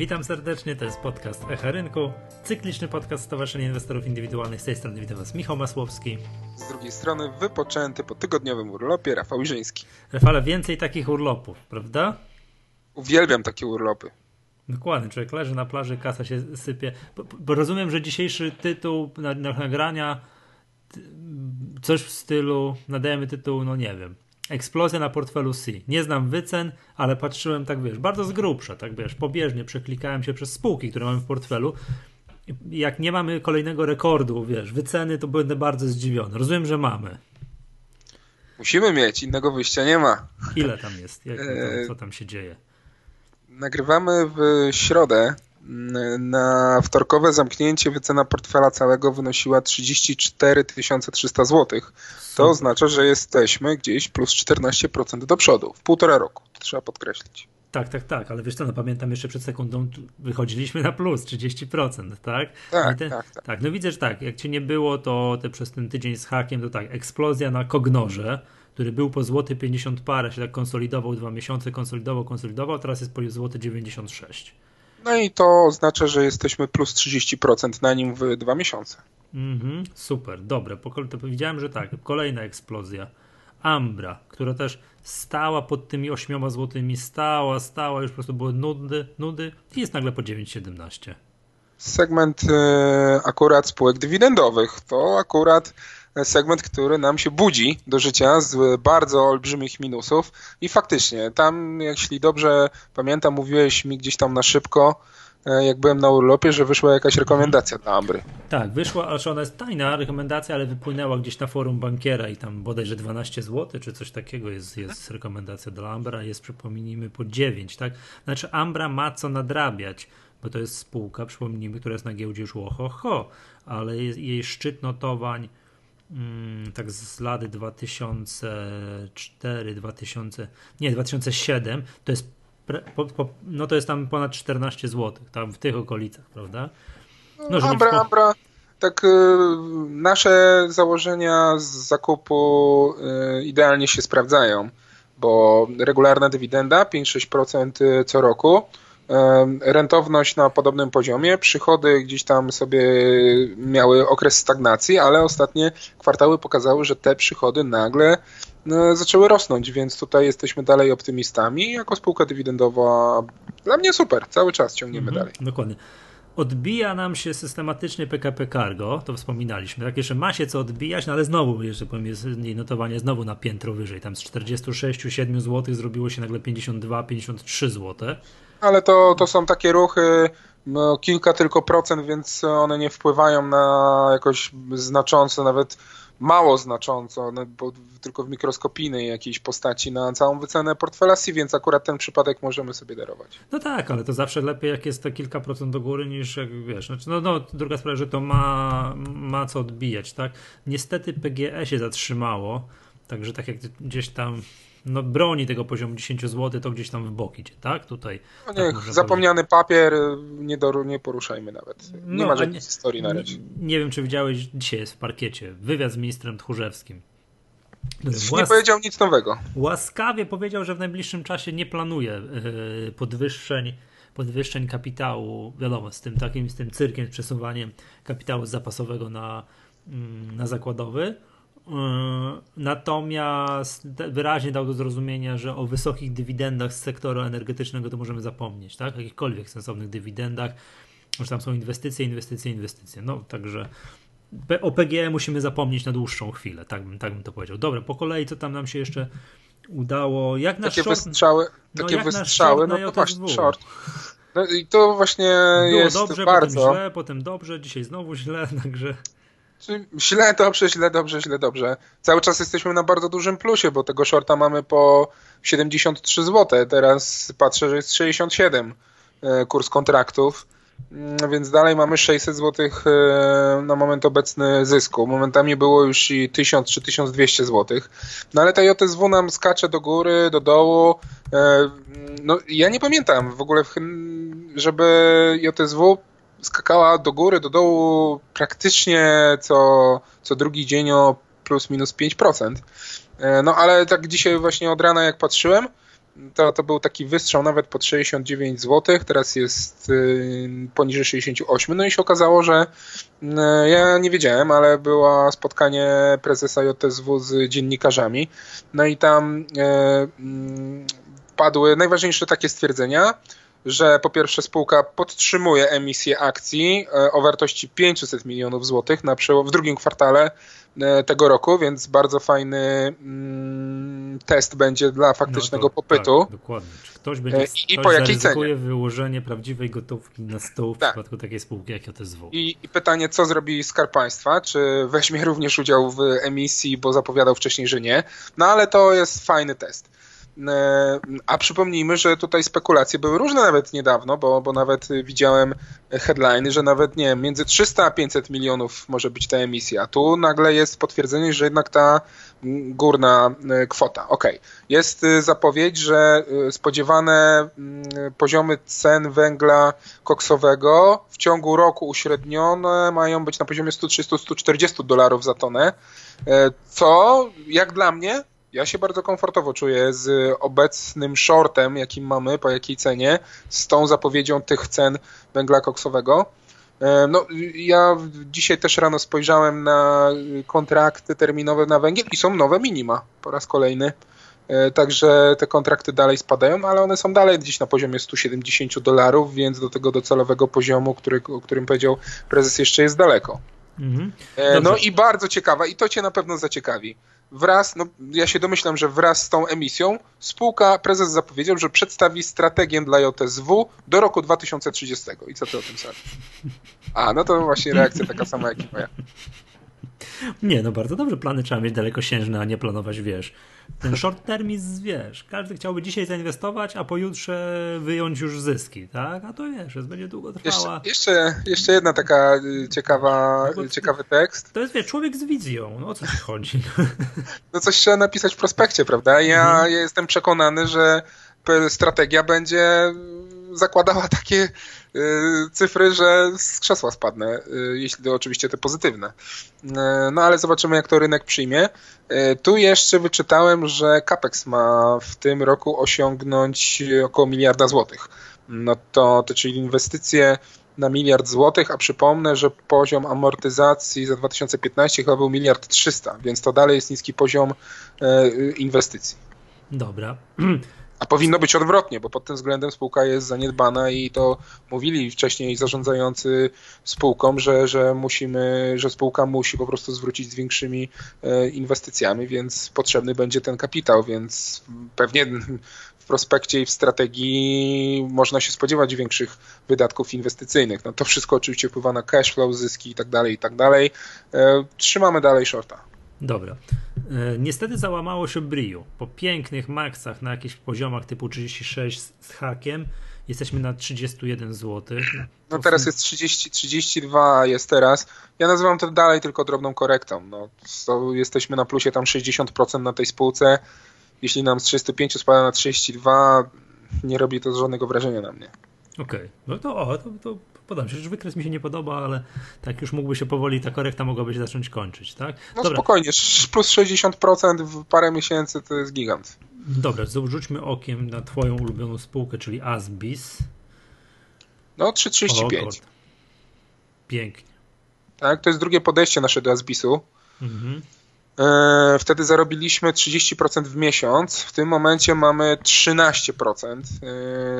Witam serdecznie, to jest podcast Echa Rynku, cykliczny podcast Stowarzyszenia Inwestorów Indywidualnych. Z tej strony witam Was Michał Masłowski. Z drugiej strony wypoczęty po tygodniowym urlopie Rafał Żyński. Rafale, więcej takich urlopów, prawda? Uwielbiam takie urlopy. Dokładnie, człowiek leży na plaży, kasa się sypie. Bo, bo rozumiem, że dzisiejszy tytuł nagrania coś w stylu, nadajemy tytuł, no nie wiem, Eksplozja na portfelu C. Nie znam wycen, ale patrzyłem tak, wiesz, bardzo z grubsza, tak wiesz, pobieżnie przeklikałem się przez spółki, które mamy w portfelu. Jak nie mamy kolejnego rekordu, wiesz, wyceny, to będę bardzo zdziwiony. Rozumiem, że mamy. Musimy mieć, innego wyjścia nie ma. Ile tam jest? Jak, co tam się dzieje? Nagrywamy w środę. Na wtorkowe zamknięcie wycena portfela całego wynosiła 34 300 zł. To oznacza, że jesteśmy gdzieś plus 14% do przodu w półtora roku. To trzeba podkreślić. Tak, tak, tak, ale wiesz co, no pamiętam jeszcze przed sekundą wychodziliśmy na plus 30%, tak? Tak, ten, tak, tak. tak. No widzę, że tak, jak cię nie było, to te przez ten tydzień z hakiem, to tak, eksplozja na Kognorze, który był po złoty 50 parę, się tak konsolidował dwa miesiące, konsolidował, konsolidował, teraz jest po złoty 96. No i to oznacza, że jesteśmy plus 30% na nim w dwa miesiące. Mhm, super, dobre. To powiedziałem, że tak, kolejna eksplozja. Ambra, która też stała pod tymi 8 złotymi, stała, stała, już po prostu były nudy, nudy i jest nagle po 9,17. Segment y, akurat spółek dywidendowych to akurat segment, który nam się budzi do życia z bardzo olbrzymich minusów i faktycznie tam, jeśli dobrze pamiętam, mówiłeś mi gdzieś tam na szybko, e, jak byłem na urlopie, że wyszła jakaś rekomendacja dla Ambry. Tak, wyszła, aż ona jest tajna rekomendacja, ale wypłynęła gdzieś na forum bankiera i tam bodajże 12 zł, czy coś takiego jest, jest rekomendacja dla Ambra, jest przypomnijmy po 9, tak? Znaczy Ambra ma co nadrabiać, bo to jest spółka, przypomnijmy, która jest na giełdzie już ho, ho, ale jej szczyt notowań tak z lat 2004, 2000, nie, 2007, to jest, no to jest tam ponad 14 zł, tam w tych okolicach, prawda? No, Ambra, nie... Ambra, tak y, nasze założenia z zakupu y, idealnie się sprawdzają, bo regularna dywidenda 5-6% co roku, rentowność na podobnym poziomie, przychody gdzieś tam sobie miały okres stagnacji, ale ostatnie kwartały pokazały, że te przychody nagle no, zaczęły rosnąć, więc tutaj jesteśmy dalej optymistami. Jako spółka dywidendowa dla mnie super, cały czas ciągniemy mhm, dalej. Dokładnie. Odbija nam się systematycznie PKP Cargo, to wspominaliśmy. Tak, jeszcze ma się co odbijać, no ale znowu, jeszcze powiem, jest notowanie znowu na piętro wyżej. Tam z 46-7 zł zrobiło się nagle 52-53 zł ale to, to są takie ruchy, no, kilka tylko procent, więc one nie wpływają na jakoś znacząco, nawet mało znacząco, no, bo tylko w mikroskopijnej jakiejś postaci na całą wycenę portfela C, więc akurat ten przypadek możemy sobie darować. No tak, ale to zawsze lepiej jak jest to kilka procent do góry niż jak wiesz, znaczy, no, no druga sprawa, że to ma, ma co odbijać, tak? Niestety PGE się zatrzymało, także tak jak gdzieś tam no, broni tego poziomu 10 zł, to gdzieś tam w bok idzie, tak? Tutaj. No tak zapomniany powiedzieć. papier, nie, do, nie poruszajmy nawet. Nie no, ma żadnej historii na razie. Nie, nie, wiem, czy widziałeś, dzisiaj jest w parkiecie, wywiad z ministrem Tchórzewskim. Nie powiedział nic nowego. Łaskawie powiedział, że w najbliższym czasie nie planuje yy, podwyższeń podwyższeń kapitału, wiadomo, z tym takim, z tym cyrkiem, z przesuwaniem kapitału zapasowego na, mm, na zakładowy, natomiast wyraźnie dał do zrozumienia, że o wysokich dywidendach z sektora energetycznego to możemy zapomnieć, tak? Jakichkolwiek sensownych dywidendach, że tam są inwestycje, inwestycje, inwestycje. No, także o PGE musimy zapomnieć na dłuższą chwilę, tak bym, tak bym to powiedział. Dobra, po kolei co tam nam się jeszcze udało? Jak na takie short, wystrzały, no, takie wystrzały, no to właśnie short. No i to właśnie Było jest dobrze, bardzo... potem źle, potem dobrze, dzisiaj znowu źle, także... Źle, dobrze, źle, dobrze, źle, dobrze. Cały czas jesteśmy na bardzo dużym plusie, bo tego shorta mamy po 73 zł. Teraz patrzę, że jest 67 e, kurs kontraktów, mm, więc dalej mamy 600 zł e, na moment obecny zysku. Momentami było już i 1000 czy 1200 zł. No ale ta JSW nam skacze do góry, do dołu. E, no ja nie pamiętam w ogóle, żeby JSW skakała do góry, do dołu praktycznie co, co drugi dzień o plus minus 5%. E, no ale tak dzisiaj właśnie od rana jak patrzyłem, to, to był taki wystrzał nawet pod 69 zł, teraz jest y, poniżej 68. No i się okazało, że y, ja nie wiedziałem, ale było spotkanie prezesa JSW z dziennikarzami. No i tam mm, padły najważniejsze takie stwierdzenia, że po pierwsze spółka podtrzymuje emisję akcji o wartości 500 milionów złotych na w drugim kwartale E, tego roku, więc bardzo fajny mm, test będzie dla faktycznego no to, popytu. Tak, dokładnie. Czy ktoś będzie I, i po jakiej cenie? wyłożenie prawdziwej gotówki na stół w tak. przypadku takiej spółki jak JSW. I, I pytanie, co zrobi Skarb Państwa? Czy weźmie również udział w emisji, bo zapowiadał wcześniej, że nie? No ale to jest fajny test. E, a przypomnijmy, że tutaj spekulacje były różne nawet niedawno, bo, bo nawet widziałem headline, że nawet nie wiem, między 300 a 500 milionów może być ta emisja. Tu nagle jest potwierdzenie, że jednak ta górna e, kwota. Ok. Jest e, zapowiedź, że spodziewane poziomy cen węgla koksowego w ciągu roku uśrednione mają być na poziomie 130-140 dolarów za tonę, co jak dla mnie ja się bardzo komfortowo czuję z obecnym shortem, jakim mamy, po jakiej cenie, z tą zapowiedzią tych cen węgla koksowego. E, no, ja dzisiaj też rano spojrzałem na kontrakty terminowe na węgiel i są nowe minima po raz kolejny. E, także te kontrakty dalej spadają, ale one są dalej gdzieś na poziomie 170 dolarów, więc do tego docelowego poziomu, który, o którym powiedział prezes, jeszcze jest daleko. Mhm. E, no i bardzo ciekawa, i to Cię na pewno zaciekawi wraz, no ja się domyślam, że wraz z tą emisją spółka, prezes zapowiedział, że przedstawi strategię dla JSW do roku 2030. I co ty o tym sądzisz? A, no to właśnie reakcja taka sama jak i moja. Nie, no bardzo dobrze, plany trzeba mieć dalekosiężne, a nie planować, wiesz, ten short termizm, wiesz, każdy chciałby dzisiaj zainwestować, a pojutrze wyjąć już zyski, tak? A to wiesz, będzie długo trwała. Jeszcze, jeszcze, jeszcze jedna taka y, ciekawa, no ciekawy tekst. To jest, wiesz, człowiek z wizją, no o co ci chodzi? No coś trzeba napisać w prospekcie, prawda? Ja, mhm. ja jestem przekonany, że strategia będzie zakładała takie y, cyfry, że z krzesła spadnę, y, jeśli to oczywiście te pozytywne. Y, no ale zobaczymy, jak to rynek przyjmie. Tu jeszcze wyczytałem, że CAPEX ma w tym roku osiągnąć około miliarda złotych. No to, to czyli inwestycje na miliard złotych, a przypomnę, że poziom amortyzacji za 2015 chyba był miliard trzysta, więc to dalej jest niski poziom inwestycji. Dobra. A powinno być odwrotnie, bo pod tym względem spółka jest zaniedbana i to mówili wcześniej zarządzający spółką, że, że musimy, że spółka musi po prostu zwrócić z większymi e, inwestycjami, więc potrzebny będzie ten kapitał, więc pewnie w prospekcie i w strategii można się spodziewać większych wydatków inwestycyjnych. No to wszystko oczywiście wpływa na cash flow, zyski i tak dalej, i tak dalej. E, trzymamy dalej shorta. Dobra. E, niestety załamało się Briu. Po pięknych maksach na jakichś poziomach typu 36 z hakiem jesteśmy na 31 zł. No teraz jest 30, 32 jest teraz. Ja nazywam to dalej tylko drobną korektą. No, to jesteśmy na plusie tam 60% na tej spółce. Jeśli nam z 35 spada na 32, nie robi to żadnego wrażenia na mnie. Okej, okay. no to, o, to, to podoba mi się. Wykres mi się nie podoba, ale tak już mógłby się powoli, ta korekta mogłaby się zacząć kończyć, tak? No Dobra. spokojnie, plus 60% w parę miesięcy to jest gigant. Dobra, rzućmy okiem na twoją ulubioną spółkę, czyli Asbis. No 3,35. Pięknie. Tak, to jest drugie podejście nasze do Asbisu. Mhm. E, wtedy zarobiliśmy 30% w miesiąc. W tym momencie mamy 13%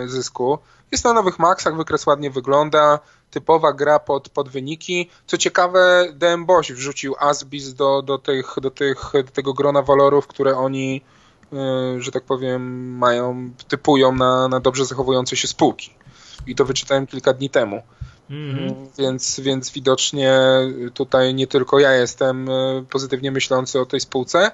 e, zysku. Jest na nowych maksach, wykres ładnie wygląda. Typowa gra pod, pod wyniki. Co ciekawe, DM Boś wrzucił Asbis do, do, tych, do, tych, do tego grona walorów, które oni, e, że tak powiem, mają, typują na, na dobrze zachowujące się spółki. I to wyczytałem kilka dni temu. Mm-hmm. Więc, więc widocznie tutaj nie tylko ja jestem e, pozytywnie myślący o tej spółce.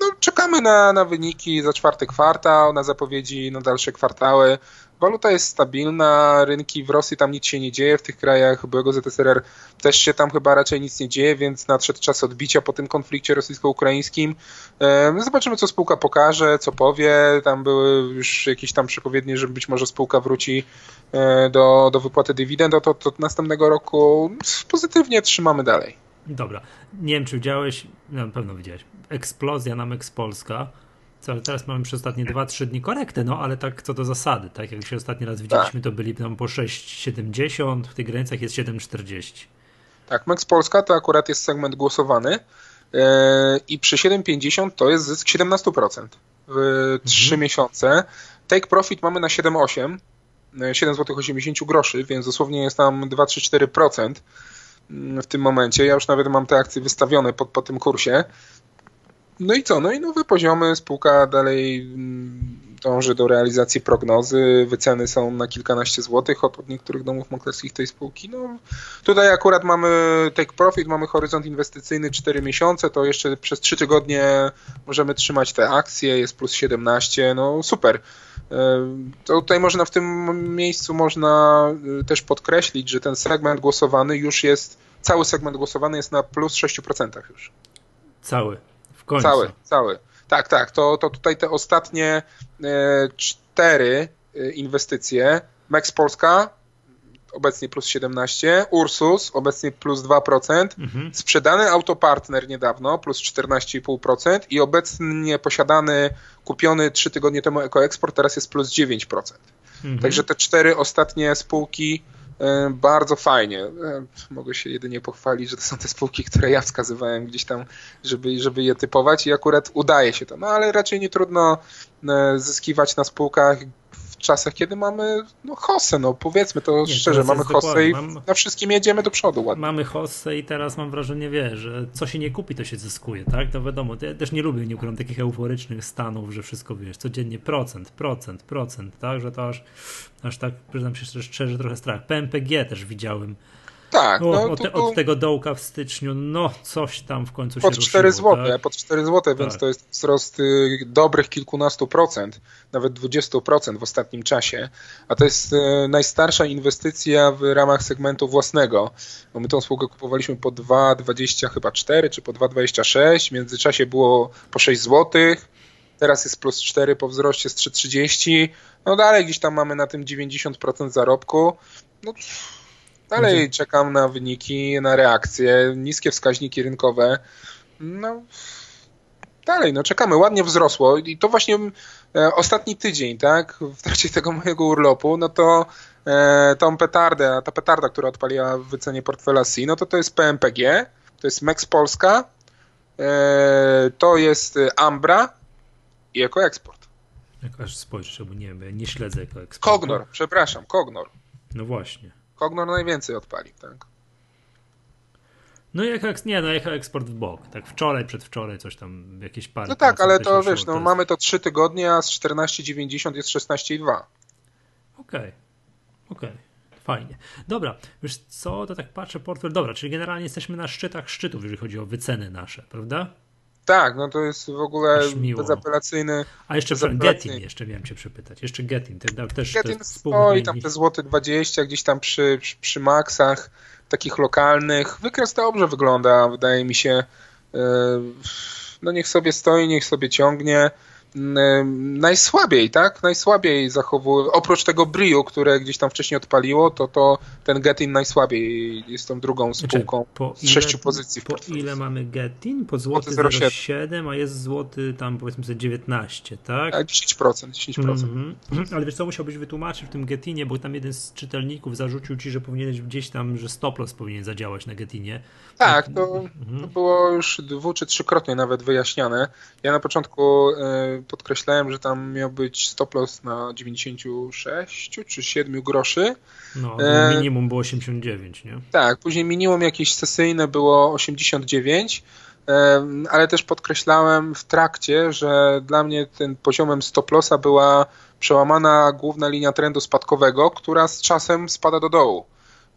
No, czekamy na, na wyniki za czwarty kwartał, na zapowiedzi na dalsze kwartały. Waluta jest stabilna, rynki w Rosji tam nic się nie dzieje, w tych krajach byłego ZSRR też się tam chyba raczej nic nie dzieje, więc nadszedł czas odbicia po tym konflikcie rosyjsko-ukraińskim. Zobaczymy, co spółka pokaże, co powie. Tam były już jakieś tam przepowiednie, że być może spółka wróci e, do, do wypłaty dywidend, to, to następnego roku pozytywnie trzymamy dalej. Dobra. Nie wiem, czy widziałeś, na pewno widziałeś, eksplozja na Mex Polska co, teraz mamy przez ostatnie 2-3 dni korektę, no ale tak co do zasady, tak jak się ostatni raz widzieliśmy, to byli tam po 6,70, w tych granicach jest 7,40. Tak, Max Polska to akurat jest segment głosowany e, i przy 7,50 to jest zysk 17% w 3 mhm. miesiące. Take profit mamy na 7,8, 7 zł 80 groszy, więc dosłownie jest tam 2-3-4% mm, w tym momencie. Ja już nawet mam te akcje wystawione po, po tym kursie. No i co? No i nowe poziomy, spółka dalej mm, dąży do realizacji prognozy, wyceny są na kilkanaście złotych od, od niektórych domów maklerskich tej spółki. No, tutaj akurat mamy take profit, mamy horyzont inwestycyjny 4 miesiące, to jeszcze przez 3 tygodnie możemy trzymać te akcje, jest plus 17, no super. E, to tutaj można w tym miejscu można e, też podkreślić, że ten segment głosowany już jest, cały segment głosowany jest na plus 6% już. Cały, w końcu. Cały, cały. Tak, tak. To, to tutaj te ostatnie e, cztery inwestycje. Max Polska obecnie plus 17, Ursus obecnie plus 2%, mhm. sprzedany Autopartner niedawno plus 14,5% i obecnie posiadany, kupiony 3 tygodnie temu EcoExport teraz jest plus 9%. Mhm. Także te cztery ostatnie spółki E, bardzo fajnie. E, mogę się jedynie pochwalić, że to są te spółki, które ja wskazywałem gdzieś tam, żeby, żeby je typować i akurat udaje się to. No ale raczej nie trudno e, zyskiwać na spółkach, w czasach, kiedy mamy no, hossę, no powiedzmy to nie, szczerze, mamy hossę i mam, na wszystkim jedziemy do przodu ładnie. Mamy hossę i teraz mam wrażenie, wie, że co się nie kupi, to się zyskuje, tak? To wiadomo, ja też nie lubię, nie ukrywam takich euforycznych stanów, że wszystko, wiesz, codziennie procent, procent, procent, tak? Że to aż, aż tak, przyznam się szczerze, trochę strach. PMPG też widziałem tak. O, no, od, te, od, tego dołka w styczniu, no coś tam w końcu pod się 4 ruszyło, zł, tak? Pod 4 zł, tak. więc to jest wzrost y, dobrych kilkunastu procent, nawet 20% w ostatnim czasie. A to jest y, najstarsza inwestycja w ramach segmentu własnego. Bo my tą spółkę kupowaliśmy po 2,20 chyba 4 czy po 2,26. W międzyczasie było po 6 zł. Teraz jest plus 4 po wzroście z 3,30. No dalej gdzieś tam mamy na tym 90% zarobku. No, Dalej czekam na wyniki, na reakcje, niskie wskaźniki rynkowe. No, dalej, no czekamy. Ładnie wzrosło i to właśnie e, ostatni tydzień, tak, w trakcie tego mojego urlopu, no to e, tą petardę, ta petarda, która odpaliła w wycenie portfela C, no to to jest PMPG, to jest Mex Polska, e, to jest Ambra i EkoExport. Jak aż spojrzysz, bo nie wiem, nie śledzę EkoExport. Kognor, przepraszam, Kognor. No właśnie. Kognor najwięcej odpali, tak. No jak, nie, no jak eksport w bok. Tak wczoraj, przedwczoraj coś tam, jakieś parę. No tak, ale to wiesz, no jest... mamy to 3 tygodnie, a z 14,90 jest 16,2. Okej, okay. okej. Okay. Fajnie. Dobra, wiesz co, to tak patrzę portfel. Dobra, czyli generalnie jesteśmy na szczytach szczytów, jeżeli chodzi o wyceny nasze, prawda? Tak, no to jest w ogóle bezapelacyjny. A jeszcze bezapelacyjny. Getin jeszcze miałem cię przepytać. Jeszcze Getin. Ten, też, Getin stoi tam te złote 20 gdzieś tam przy, przy, przy maksach takich lokalnych. Wykres dobrze wygląda, wydaje mi się. E, no niech sobie stoi, niech sobie ciągnie najsłabiej, tak? Najsłabiej zachowuje, oprócz tego Briu, które gdzieś tam wcześniej odpaliło, to, to ten Getin najsłabiej jest tą drugą znaczy, spółką znaczy, z sześciu pozycji w Po ile mamy Getin? Po złoty 0,7, a jest złoty tam powiedzmy sobie 19, tak? tak 10%, 10%. Mm -hmm. Ale wiesz co, musiałbyś wytłumaczyć w tym Getinie, bo tam jeden z czytelników zarzucił ci, że powinieneś gdzieś tam, że stoploss powinien zadziałać na Getinie. Tak, to, mhm. to było już dwu czy trzykrotnie nawet wyjaśniane. Ja na początku y, podkreślałem, że tam miał być stop loss na 96 czy 7 groszy. No, e, minimum było 89, nie? Tak, później minimum jakieś sesyjne było 89, e, ale też podkreślałem w trakcie, że dla mnie tym poziomem stop lossa była przełamana główna linia trendu spadkowego, która z czasem spada do dołu.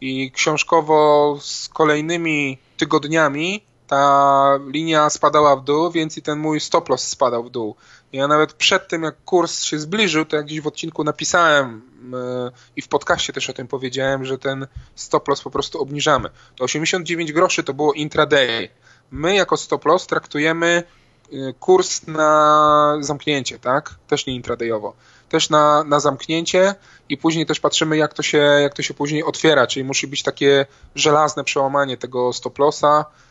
I książkowo z kolejnymi tygodniami ta linia spadała w dół, więc i ten mój stop loss spadał w dół. Ja nawet przed tym, jak kurs się zbliżył, to jak gdzieś w odcinku napisałem yy, i w podcaście też o tym powiedziałem, że ten stop loss po prostu obniżamy. To 89 groszy to było intraday. My jako stop loss traktujemy yy, kurs na zamknięcie, tak? Też nie intradayowo. Też na, na zamknięcie i później też patrzymy, jak to, się, jak to się później otwiera, czyli musi być takie żelazne przełamanie tego stop lossa, e,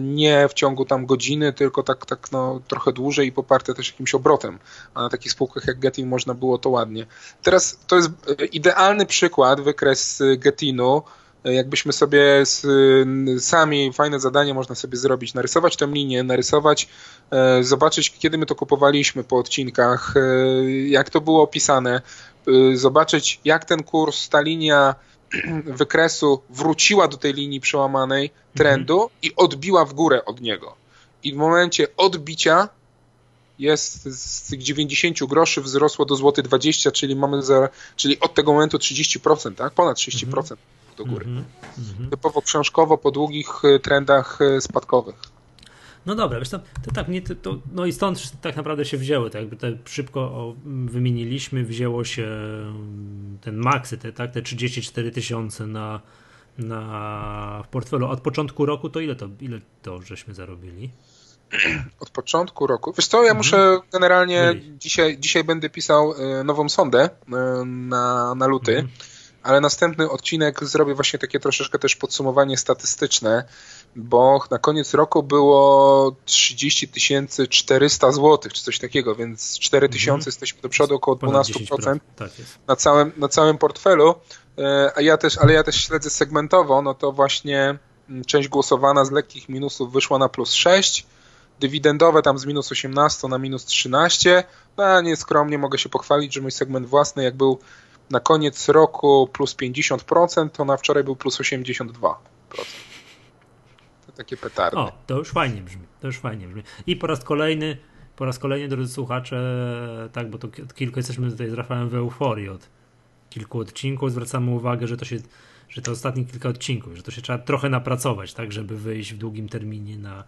nie w ciągu tam godziny, tylko tak, tak no, trochę dłużej i poparte też jakimś obrotem. A na takich spółkach jak Getin można było to ładnie. Teraz to jest e, idealny przykład, wykres Getinu, jakbyśmy sobie sami fajne zadanie można sobie zrobić, narysować tę linię, narysować, e, zobaczyć kiedy my to kupowaliśmy po odcinkach, e, jak to było opisane, e, zobaczyć jak ten kurs, ta linia wykresu wróciła do tej linii przełamanej trendu mhm. i odbiła w górę od niego. I w momencie odbicia jest z tych 90 groszy wzrosło do złoty 20, czyli mamy za, czyli od tego momentu 30%, tak? Ponad 30%. Mhm do góry. Mm -hmm. Typowo książkowo po długich e, trendach e, spadkowych. No dobra, wiesz, to, to tak, nie, to, to, no i stąd tak naprawdę się wzięły, tak jakby te szybko wymieniliśmy, wzięło się ten maksy, te, tak, te 34 tysiące na, na w portfelu. Od początku roku to ile to, ile to żeśmy zarobili? Od początku roku. Wiesz co, ja mhm. muszę generalnie dzisiaj, dzisiaj będę pisał e, nową sondę na, na luty. Mhm ale następny odcinek zrobię właśnie takie troszeczkę też podsumowanie statystyczne, bo na koniec roku było 30 400 zł, czy coś takiego, więc 4 tysiące mhm. jesteśmy do przodu około 12% tak na, całym, na całym portfelu, e, a ja też, ale ja też śledzę segmentowo, no to właśnie mm, część głosowana z lekkich minusów wyszła na plus 6, dywidendowe tam z minus 18 na minus 13, no a nieskromnie mogę się pochwalić, że mój segment własny jak był na koniec roku plus 50%, to na wczoraj był plus 82%. To takie petardy. O, to już fajnie brzmi, to już fajnie brzmi. I po raz kolejny, po raz kolejny, drodzy słuchacze, tak, bo to kilku jesteśmy tutaj z Rafałem w euforii od kilku odcinków, zwracamy uwagę, że to się, że to ostatnie kilka odcinków, że to się trzeba trochę napracować, tak, żeby wyjść w długim terminie na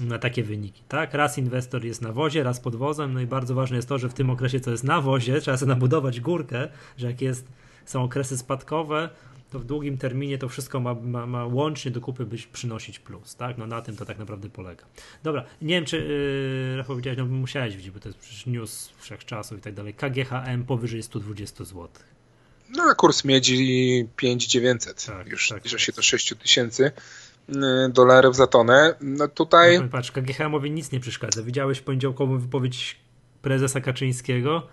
na takie wyniki. Tak, raz inwestor jest na wozie, raz pod wozem, no i bardzo ważne jest to, że w tym okresie, co jest na wozie, trzeba sobie nabudować górkę, że jak jest, są okresy spadkowe, to w długim terminie to wszystko ma, ma, ma łącznie do kupy być, przynosić plus, tak? No na tym to tak naprawdę polega. Dobra, nie wiem, czy yy, Rafał powiedziałeś, no musiałeś widzieć, bo to jest przecież news wszechczasów i tak dalej. KGHM powyżej 120 zł. No a kurs miedzi 5900, tak, już tak, zbliża się do 6000. Y, dolarów za tonę. No tutaj... No, patrz, KGHM-owi nic nie przeszkadza. Widziałeś poniedziałkową wypowiedź prezesa Kaczyńskiego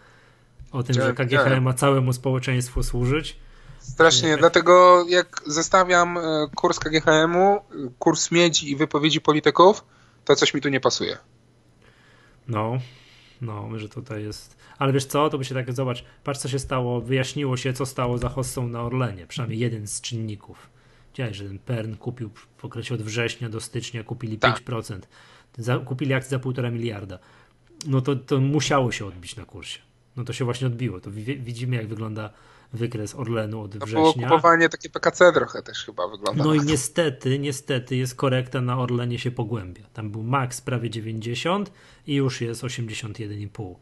o tym, że KGHM ma całemu społeczeństwu służyć. Strasznie, dlatego jak zestawiam y, kurs KGHM-u, kurs miedzi i wypowiedzi polityków, to coś mi tu nie pasuje. No, no, że tutaj jest. Ale wiesz co, to by się tak zobacz, patrz co się stało, wyjaśniło się, co stało za hossą na Orlenie, przynajmniej jeden z czynników. Widziałeś, że ten Pern kupił w okresie od września do stycznia kupili tak. 5%. Za, kupili akcje za 1,5 miliarda. No to, to musiało się odbić na kursie. No to się właśnie odbiło. To widzimy, jak wygląda wykres Orlenu od to września. Było kupowanie takie PKC trochę też chyba wygląda. No i niestety, niestety jest korekta na Orlenie się pogłębia. Tam był max prawie 90 i już jest 81,5.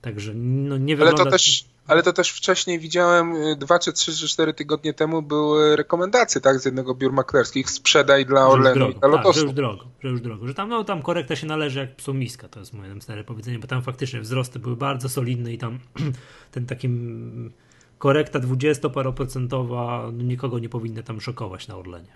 Także no nie wygląda... Ale to też ale to też wcześniej widziałem, y, dwa czy trzy czy cztery tygodnie temu były rekomendacje tak, z jednego biur maklerskich, sprzedaj dla Orlenu i dla Lotosu. Tak, że już drogo, że już drogo, że tam, no, tam korekta się należy jak psu miska, to jest moje stare powiedzenie, bo tam faktycznie wzrosty były bardzo solidne i tam ten takim korekta 20-paroprocentowa no, nikogo nie powinna tam szokować na Orlenie.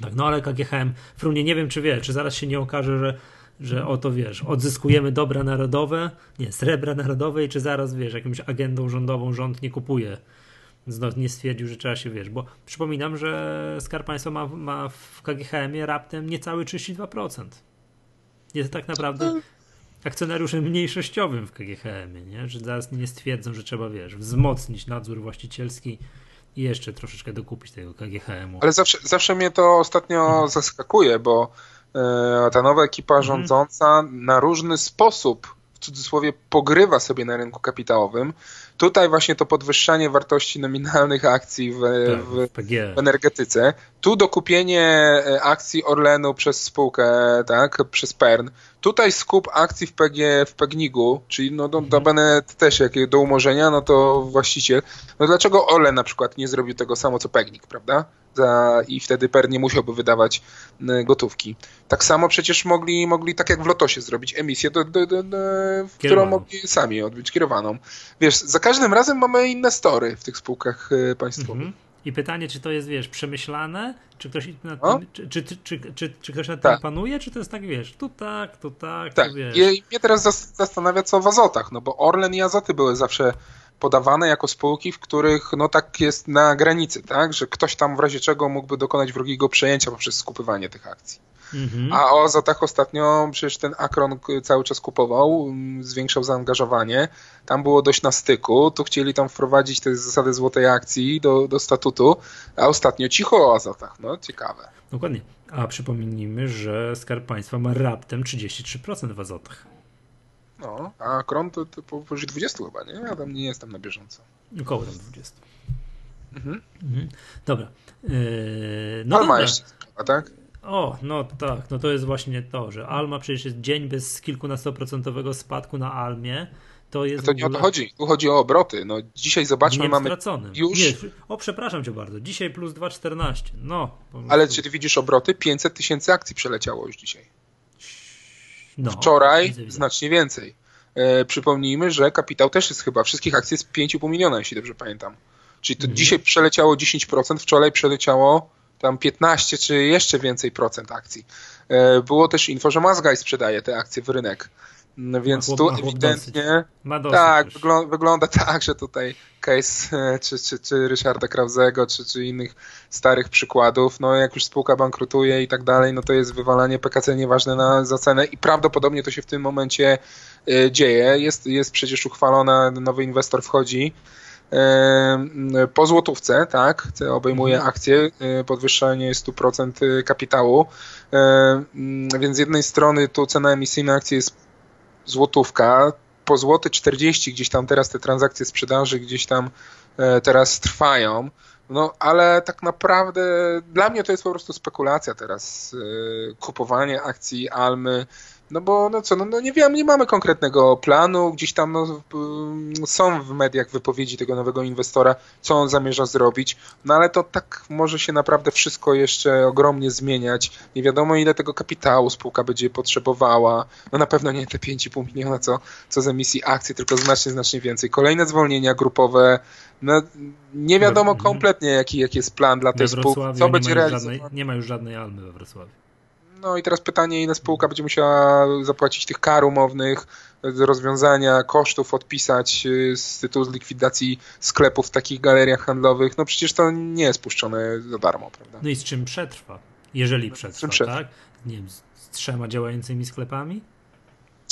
Tak, no ale KGHM, Frunie, nie wiem czy wie, czy zaraz się nie okaże, że że oto wiesz, odzyskujemy dobra narodowe, nie, srebra narodowe i czy zaraz wiesz, jakąś agendą rządową rząd nie kupuje. Znów nie stwierdził, że trzeba się wiesz, bo przypominam, że Skarb Państwa ma, ma w KGHM-ie raptem niecałe 32%. Jest tak naprawdę akcjonariuszem mniejszościowym w KGHM-ie, nie? że zaraz nie stwierdzą, że trzeba wiesz, wzmocnić nadzór właścicielski i jeszcze troszeczkę dokupić tego KGHM-u. Ale zawsze, zawsze mnie to ostatnio mhm. zaskakuje, bo ta nowa ekipa mhm. rządząca na różny sposób, w cudzysłowie, pogrywa sobie na rynku kapitałowym. Tutaj właśnie to podwyższanie wartości nominalnych akcji w, tak, w, w energetyce. Tu dokupienie e, akcji Orlenu przez spółkę, tak, przez PERN. Tutaj skup akcji w, PG, w PGNiG-u, czyli no do, do mhm. też jak do umorzenia, no to właściciel. No dlaczego Orlen na przykład nie zrobił tego samo co PGNiG, prawda? za, i wtedy PER nie musiałby wydawać e, gotówki. Tak samo przecież mogli, mogli tak jak w Lotosie zrobić emisję, do, do, do, którą mogli sami odbyć, kierowaną. Wiesz, za każdym razem mamy inne story w tych spółkach e, państwowych. Mhm. I pytanie, czy to jest, wiesz, przemyślane, czy ktoś nad tym, czy, czy, czy, czy, ktoś nad tak. tym panuje, czy to jest tak, wiesz, tu tak, tu tak, tak. wiesz. I mnie teraz zastanawia, co w Azotach, no bo Orlen i Azoty były zawsze podawane jako spółki, w których no tak jest na granicy, tak, że ktoś tam w razie czego mógłby dokonać wrogiego przejęcia poprzez skupywanie tych akcji. Mhm. A o Azotach ostatnio przecież ten Akron cały czas kupował, mm, zwiększał zaangażowanie. Tam było dość na styku. Tu chcieli tam wprowadzić te zasady złotej akcji do, do statutu, a ostatnio cicho o Azotach. No, ciekawe. Dokładnie. A przypomnijmy, że Skarb Państwa ma raptem 33% w Azotach. No, a Kron to, to powyżej 20 chyba, nie? Ja tam nie jestem na bieżąco. Około tam 20. Mhm. Mhm. Dobra. Yy, no Alma dobra. jeszcze, a tak? O, no tak, no to jest właśnie to, że Alma przecież jest dzień bez kilkunastoprocentowego spadku na Almie. To jest. To nie ogóle... o to chodzi. Tu chodzi o obroty. No dzisiaj zobaczmy, nie mamy. Straconym. Już. Nie, o, przepraszam cię bardzo. Dzisiaj plus 2,14. No. Ale czy ty widzisz obroty? 500 tysięcy akcji przeleciało już dzisiaj. No, Wczoraj widzę, widzę. znacznie więcej. E, przypomnijmy, że kapitał też jest chyba wszystkich akcji jest 5,5 miliona, jeśli dobrze pamiętam. Czyli to mhm. dzisiaj przeleciało 10%, wczoraj przeleciało tam 15 czy jeszcze więcej procent akcji. E, było też info, że Mazgaj sprzedaje te akcje w rynek. No więc tu ewidentnie tak, wygląda, wygląda tak, że tutaj case e, czy, czy, czy Ryszarda Krauzego, czy, czy innych starych przykładów, no jak już spółka bankrutuje i tak dalej, no to jest wywalanie PKC nieważne na, za cenę i prawdopodobnie to się w tym momencie y, dzieje. Jest, jest przecież uchwalona, nowy inwestor wchodzi, po złotówce, tak, obejmuje mhm. akcje, e, podwyższenie 100% kapitału, więc z jednej strony tu cena emisyjna akcji jest złotówka, po złoty 40 gdzieś tam teraz te transakcje sprzedaży gdzieś tam e, teraz trwają, no ale tak naprawdę dla mnie to jest po prostu spekulacja teraz, e, kupowanie akcji Almy, no bo no co, no, no nie wiem, nie mamy konkretnego planu, gdzieś tam no, są w mediach wypowiedzi tego nowego inwestora, co on zamierza zrobić, no ale to tak może się naprawdę wszystko jeszcze ogromnie zmieniać. Nie wiadomo ile tego kapitału spółka będzie potrzebowała, no na pewno nie te 5,5 miliona co, co z emisji akcji, tylko znacznie, znacznie więcej. Kolejne zwolnienia grupowe, no nie wiadomo mhm. kompletnie jaki, jaki jest plan dla tej spółki, co będzie realizowane. Nie ma już żadnej almy we Wrocławiu. No i teraz pytanie, ile spółka będzie musiała zapłacić tych kar umownych, rozwiązania kosztów odpisać y, z tytułu likwidacji sklepów w takich galeriach handlowych. No przecież to nie jest puszczone za darmo, prawda? No i z czym przetrwa? Jeżeli przetrwa, czym przetrwa? tak? Nie wiem, z trzema działającymi sklepami?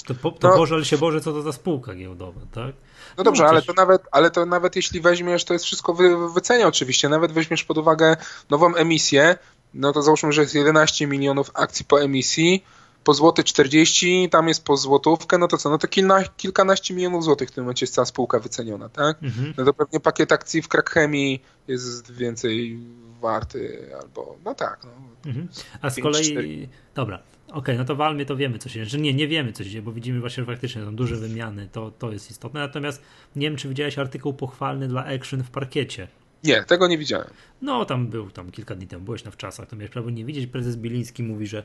To, po, to no, Boże, się Boże, co to za spółka giełdowa, tak? No dobrze, no, ale, to nawet, ale to nawet jeśli weźmiesz, to jest wszystko wy, wycenia oczywiście, nawet weźmiesz pod uwagę nową emisję, no to załóżmy, że jest 11 milionów akcji po emisji, po złoty 40, tam jest po złotówkę, no to co, no to kilna, kilkanaście milionów złotych w tym momencie jest cała spółka wyceniona, tak? Mhm. No to pewnie pakiet akcji w Krakchemii jest więcej warty, albo, no tak. No, mhm. A z 5, kolei, 4. dobra, okej, okay, no to w Almie to wiemy, co się dzieje, nie, nie wiemy, co się dzieje, bo widzimy właśnie, że faktycznie są duże wymiany, to, to jest istotne, natomiast nie wiem, czy widziałeś artykuł pochwalny dla Action w parkiecie, nie, tego nie widziałem. No, tam był, tam kilka dni temu, byłeś na wczasach, to miałeś prawo nie widzieć. Prezes Biliński mówi, że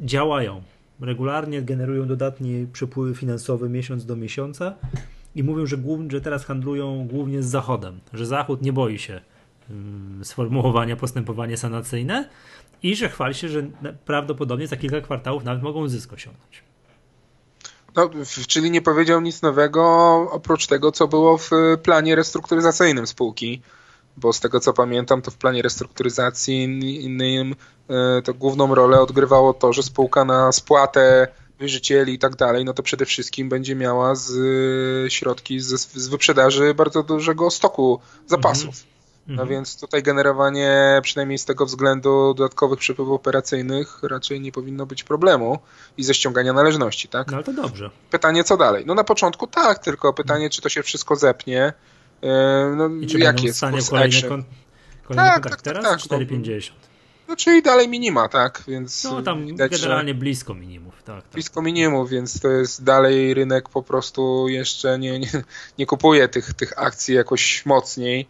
działają, regularnie generują dodatnie przepływy finansowe miesiąc do miesiąca i mówią, że, głównie, że teraz handlują głównie z Zachodem, że Zachód nie boi się um, sformułowania postępowanie sanacyjne i że chwali się, że prawdopodobnie za kilka kwartałów nawet mogą zysk osiągnąć. No, czyli nie powiedział nic nowego oprócz tego, co było w planie restrukturyzacyjnym spółki bo z tego co pamiętam, to w planie restrukturyzacji innym e, to główną rolę odgrywało to, że spółka na spłatę wierzycieli i tak dalej, no to przede wszystkim będzie miała z e, środki z, z wyprzedaży bardzo dużego stoku zapasów. No mhm. więc tutaj generowanie, przynajmniej z tego względu, dodatkowych przepływów operacyjnych raczej nie powinno być problemu i ze ściągania należności, tak? No ale to dobrze. Pytanie, co dalej? No na początku tak, tylko pytanie, czy to się wszystko zepnie, no, I czy jak jest kurs kolejny, kon, kolejny tak, kontakt? Tak, Teraz tak, 4,50. No, no, czyli dalej minima, tak, więc... No tam widać, generalnie blisko minimów, tak, tak. Blisko minimów, więc to jest dalej rynek po prostu jeszcze nie, nie, nie kupuje tych, tych akcji jakoś mocniej,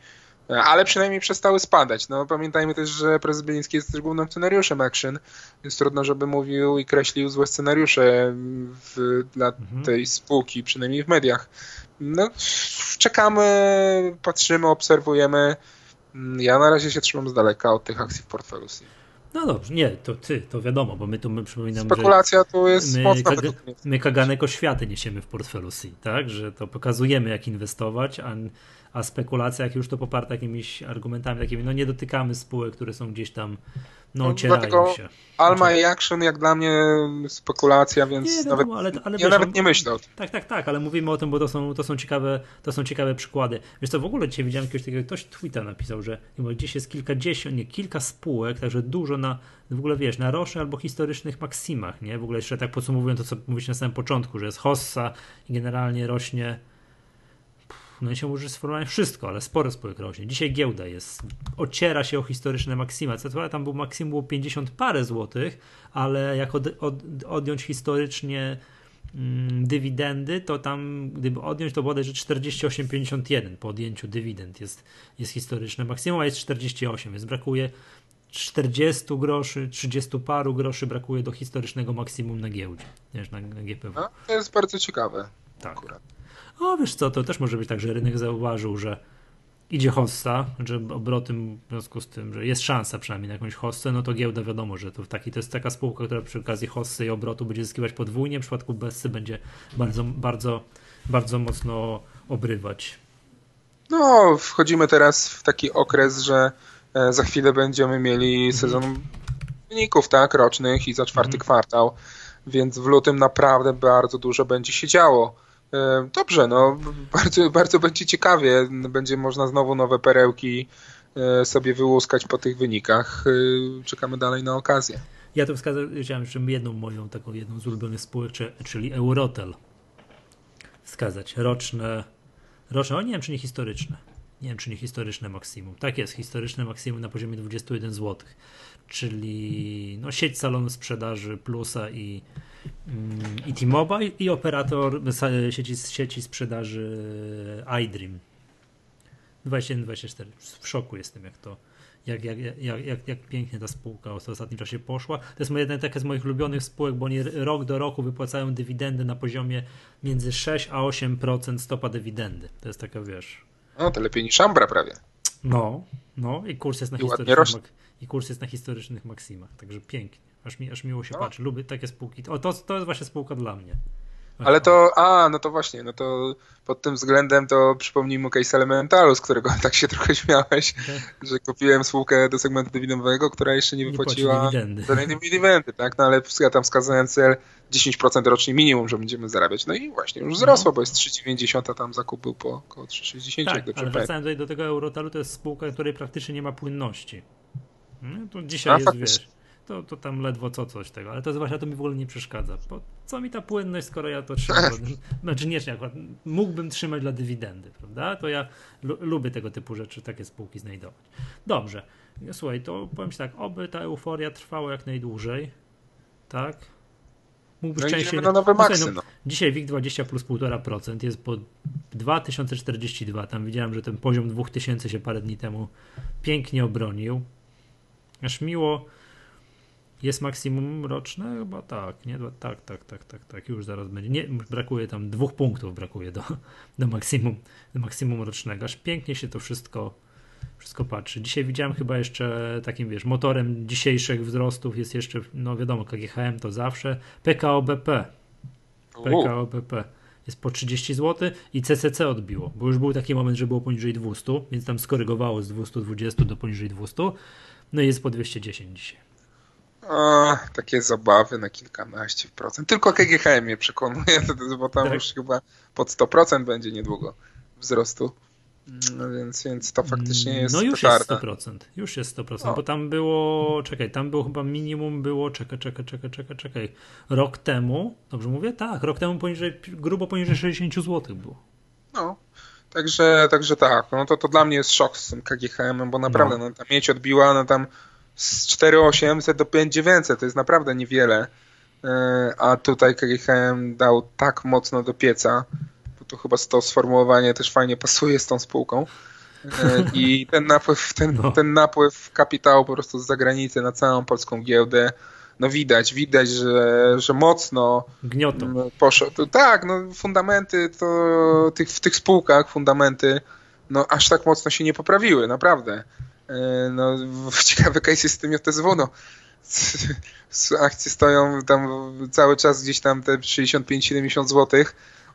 ale przynajmniej przestały spadać. No pamiętajmy też, że prezes Beliński jest też głównym scenariuszem Action, więc trudno, żeby mówił i kreślił złe scenariusze w, dla mhm. tej spółki, przynajmniej w mediach. No, czekamy, patrzymy, obserwujemy. Mm, ja na razie się trzymam z daleka od tych akcji w portfelu. No dobrze, nie, to ty, to wiadomo, bo my tu my przypominam, Spekulacja tu jest my, mocna. Kag my kaganek oświaty niesiemy w portfelu C, tak? Że to pokazujemy, jak inwestować, a, a spekulacja, jak już to poparte jakimiś argumentami takimi, no nie dotykamy spółek, które są gdzieś tam no, no dlatego się. Alma znaczy- i Action jak dla mnie spekulacja, więc nie, nawet, ale, ale ja wiesz, nawet nie myślę o tym. Tak, tak, tak, ale mówimy o tym, bo to są, to są, ciekawe, to są ciekawe przykłady. Wiesz co, w ogóle dzisiaj widziałem jakiegoś takiego, ktoś Twitter napisał, że gdzieś jest kilkadziesiąt, nie, kilka spółek, także dużo na, w ogóle wiesz, na rocznych albo historycznych maksimach, nie? W ogóle jeszcze tak podsumowując to, co mówiliśmy na samym początku, że jest hossa i generalnie rośnie no się może sformułować wszystko, ale sporo spółek rośnie. Dzisiaj giełda jest, ociera się o historyczne maksima. Co tam był maksimum było 50 parę złotych, ale jak od, od, odjąć historycznie mm, dywidendy, to tam, gdyby odjąć, to bodajże 48,51 po odjęciu dywidend jest, jest historyczne maksimum, a jest 48, więc brakuje 40 groszy, 30 paru groszy brakuje do historycznego maksimum na giełdzie, wiesz, na, na GPW. No, to jest bardzo ciekawe. Tak. Akurat. O, wiesz co, to też może być tak, że rynek zauważył, że idzie hossa, że obroty w związku z tym, że jest szansa przynajmniej na jakąś hossę, no to giełda wiadomo, że to, taki, to jest taka spółka, która przy okazji hossy i obrotu będzie zyskiwać podwójnie, w przypadku Bessy będzie bardzo, bardzo, bardzo mocno obrywać. No, wchodzimy teraz w taki okres, że e, za chwilę będziemy mieli mhm. sezon wyników, tak, rocznych i za czwarty mhm. kwartał, więc w lutym naprawdę bardzo dużo będzie się działo dobrze, no bardzo, bardzo będzie ciekawie. Będzie można znowu nowe perełki e, sobie wyłuskać po tych wynikach. E, czekamy dalej na okazję. Ja to wskazałem, jeszcze jedną moją, taką jedną z ulubionych spółek, czyli Eurotel. Wskazać roczne, roczne, o nie wiem czy nie historyczne. Nie wiem czy nie historyczne maksimum. Tak jest, historyczne maksimum na poziomie 21 zł. Czyli no, sieć salonu sprzedaży Plusa i i T-Mobile i operator sieci, sieci sprzedaży iDream. 21-24. W szoku jestem, jak to, jak, jak, jak, jak, jak pięknie ta spółka w ostatnim czasie poszła. To jest jedna taka z moich ulubionych spółek, bo oni rok do roku wypłacają dywidendy na poziomie między 6 a 8% stopa dywidendy. To jest taka, wiesz... No, to lepiej niż Ambra prawie. No, no i kurs jest na, I historycznych, i kurs jest na historycznych maksimach, także pięknie. Aż, mi, aż miło się no. patrzy. Lubię takie spółki. O, to, to jest właśnie spółka dla mnie. Ale to, a, no to właśnie, no to pod tym względem to przypomnij mu case Elementalu, z którego tak się trochę śmiałeś, okay. że kupiłem spółkę do segmentu dywidendowego, która jeszcze nie wypłaciła żadnej dywidendy, tak? No ale ja tam wskazałem cel 10% rocznie minimum, że będziemy zarabiać. No i właśnie już wzrosło, no. bo jest 3,90, a tam zakup był po około 3,60. Tak, ale wracając tutaj do tego Eurotalu, to jest spółka, której praktycznie nie ma płynności. No, to dzisiaj a, jest, wiesz, to, to tam ledwo co coś tego, ale to zwłaszcza to mi w ogóle nie przeszkadza. Bo co mi ta płynność, skoro ja to trzymam? znaczy nie, akurat mógłbym trzymać dla dywidendy, prawda? To ja lubię tego typu rzeczy, takie spółki znajdować. Dobrze. Słuchaj, to powiem ci tak, oby ta euforia trwała jak najdłużej, tak? Mógłbyś no częściej... na nowe no maksy, no, no. Dzisiaj WIG 20 plus 1,5% jest po 2042. Tam widziałem, że ten poziom 2000 się parę dni temu pięknie obronił. Aż miło jest maksimum roczne? Chyba tak, nie? Tak, tak, tak, tak, tak, już zaraz będzie. Nie, brakuje tam dwóch punktów, brakuje do, do, maksimum, do maksimum rocznego. Aż pięknie się to wszystko, wszystko patrzy. Dzisiaj widziałem chyba jeszcze takim, wiesz, motorem dzisiejszych wzrostów jest jeszcze, no wiadomo, KGHM to zawsze, PKO BP. PKO BP jest po 30 zł i CCC odbiło, bo już był taki moment, że było poniżej 200, więc tam skorygowało z 220 do poniżej 200, no i jest po 210 dzisiaj. O, takie zabawy na kilkanaście procent. Tylko KGHM mnie przekonuje, bo tam tak. już chyba pod 100% będzie niedługo wzrostu. No więc, więc to faktycznie jest No już jest 100%, już jest 100%, no. bo tam było, czekaj, tam było chyba minimum było, czekaj, czekaj, czekaj, czekaj, czekaj, rok temu, dobrze mówię? Tak, rok temu poniżej, grubo poniżej 60 zł było. No, także, także tak, no to, to dla mnie jest szok z tym KGHM, bo naprawdę, no, no ta mieć odbiła, no tam z 4800 do 5900 to jest naprawdę niewiele. E, a tutaj KGHM dał tak mocno do pieca, bo to chyba to sformułowanie też fajnie pasuje z tą spółką. E, I ten napływ, ten, no. ten napływ kapitału po prostu z zagranicy na całą polską giełdę, no widać, widać, że, że mocno Gniotą. poszedł. Tak, no fundamenty to tych, w tych spółkach fundamenty no aż tak mocno się nie poprawiły, naprawdę. No, ciekawy case jest z tym JSW, no. Akcje stoją tam cały czas gdzieś tam te 65-70 zł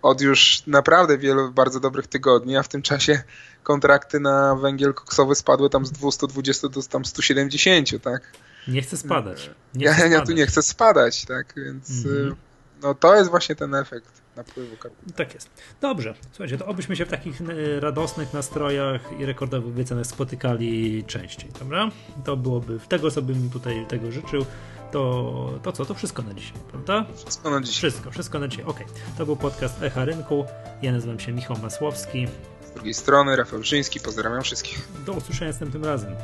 od już naprawdę wielu bardzo dobrych tygodni, a w tym czasie kontrakty na węgiel koksowy spadły tam z 220 do tam 170, tak? Nie chcę spadać. Nie ja, chcę ja tu nie chcę spadać, tak? Więc mm-hmm. no to jest właśnie ten efekt napływu kapitału. Tak jest. Dobrze. Słuchajcie, to obyśmy się w takich e, radosnych nastrojach i rekordowych wycenach spotykali częściej, dobra? To byłoby, tego sobie bym tutaj tego życzył. To, to co? To wszystko na dzisiaj, prawda? Wszystko na dzisiaj. Wszystko, wszystko na dzisiaj. Ok. To był podcast Echa Rynku. Ja nazywam się Michał Masłowski. Z drugiej strony Rafał Żyński. Pozdrawiam wszystkich. Do usłyszenia następnym razem.